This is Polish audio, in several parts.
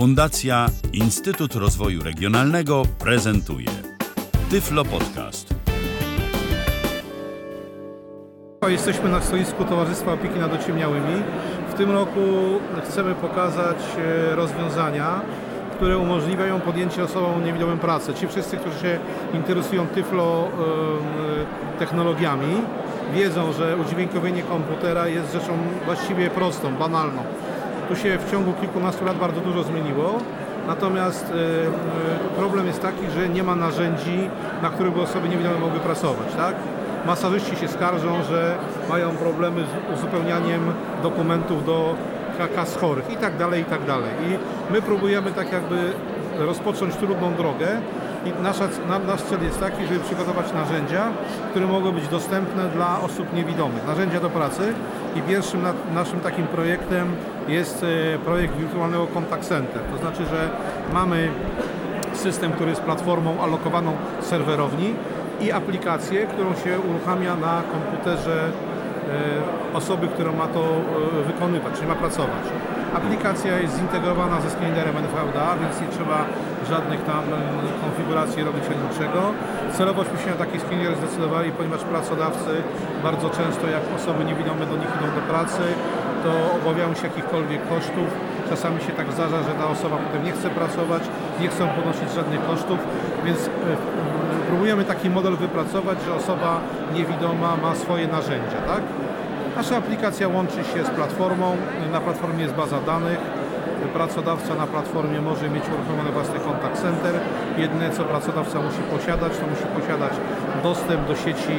Fundacja Instytut Rozwoju Regionalnego prezentuje Tyflo Podcast. Jesteśmy na stoisku Towarzystwa Opieki nad Ociemniałymi. W tym roku chcemy pokazać e, rozwiązania, które umożliwiają podjęcie osobom niewidomym pracy. Ci wszyscy, którzy się interesują tyflo e, technologiami, wiedzą, że udźwiękowienie komputera jest rzeczą właściwie prostą, banalną. Tu się w ciągu kilkunastu lat bardzo dużo zmieniło. Natomiast e, e, problem jest taki, że nie ma narzędzi, na których by osoby niewidome mogły pracować. Tak? Masażyści się skarżą, że mają problemy z uzupełnianiem dokumentów do kas chorych i tak dalej, i tak dalej. I my próbujemy tak jakby rozpocząć trudną drogę i nasza, na, nasz cel jest taki, żeby przygotować narzędzia, które mogą być dostępne dla osób niewidomych, narzędzia do pracy i pierwszym na, naszym takim projektem jest e, projekt wirtualnego contact center. To znaczy, że mamy system, który jest platformą alokowaną serwerowni i aplikację, którą się uruchamia na komputerze e, osoby, która ma to e, wykonywać, czyli ma pracować. Aplikacja jest zintegrowana ze skanerem NVDA, więc nie trzeba żadnych tam e, konfiguracji robić ani niczego. Celowośmy się na taki skaner zdecydowali, ponieważ pracodawcy bardzo często jak osoby niewidome do nich idą do pracy, to obawiają się jakichkolwiek kosztów. Czasami się tak zdarza, że ta osoba potem nie chce pracować, nie chcą ponosić żadnych kosztów, więc e, próbujemy taki model wypracować, że osoba niewidoma ma swoje narzędzia, tak? Nasza aplikacja łączy się z platformą, na platformie jest baza danych, pracodawca na platformie może mieć uruchomiony własny kontakt center. Jedyne co pracodawca musi posiadać, to musi posiadać dostęp do sieci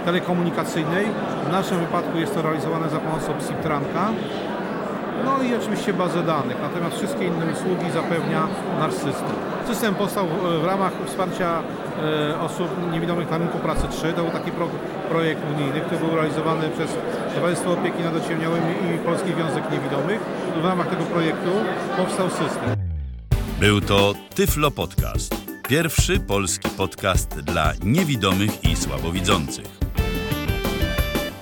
y, telekomunikacyjnej. W naszym wypadku jest to realizowane za pomocą SIP-Tranka. No i oczywiście bazę danych, natomiast wszystkie inne usługi zapewnia nasz system. System powstał w ramach wsparcia e, osób niewidomych na rynku pracy 3. To był taki pro, projekt unijny, który był realizowany przez Towarzystwo Opieki nad Ociemniałymi i Polski Związek Niewidomych. W ramach tego projektu powstał system. Był to Tyflo Podcast. Pierwszy polski podcast dla niewidomych i słabowidzących.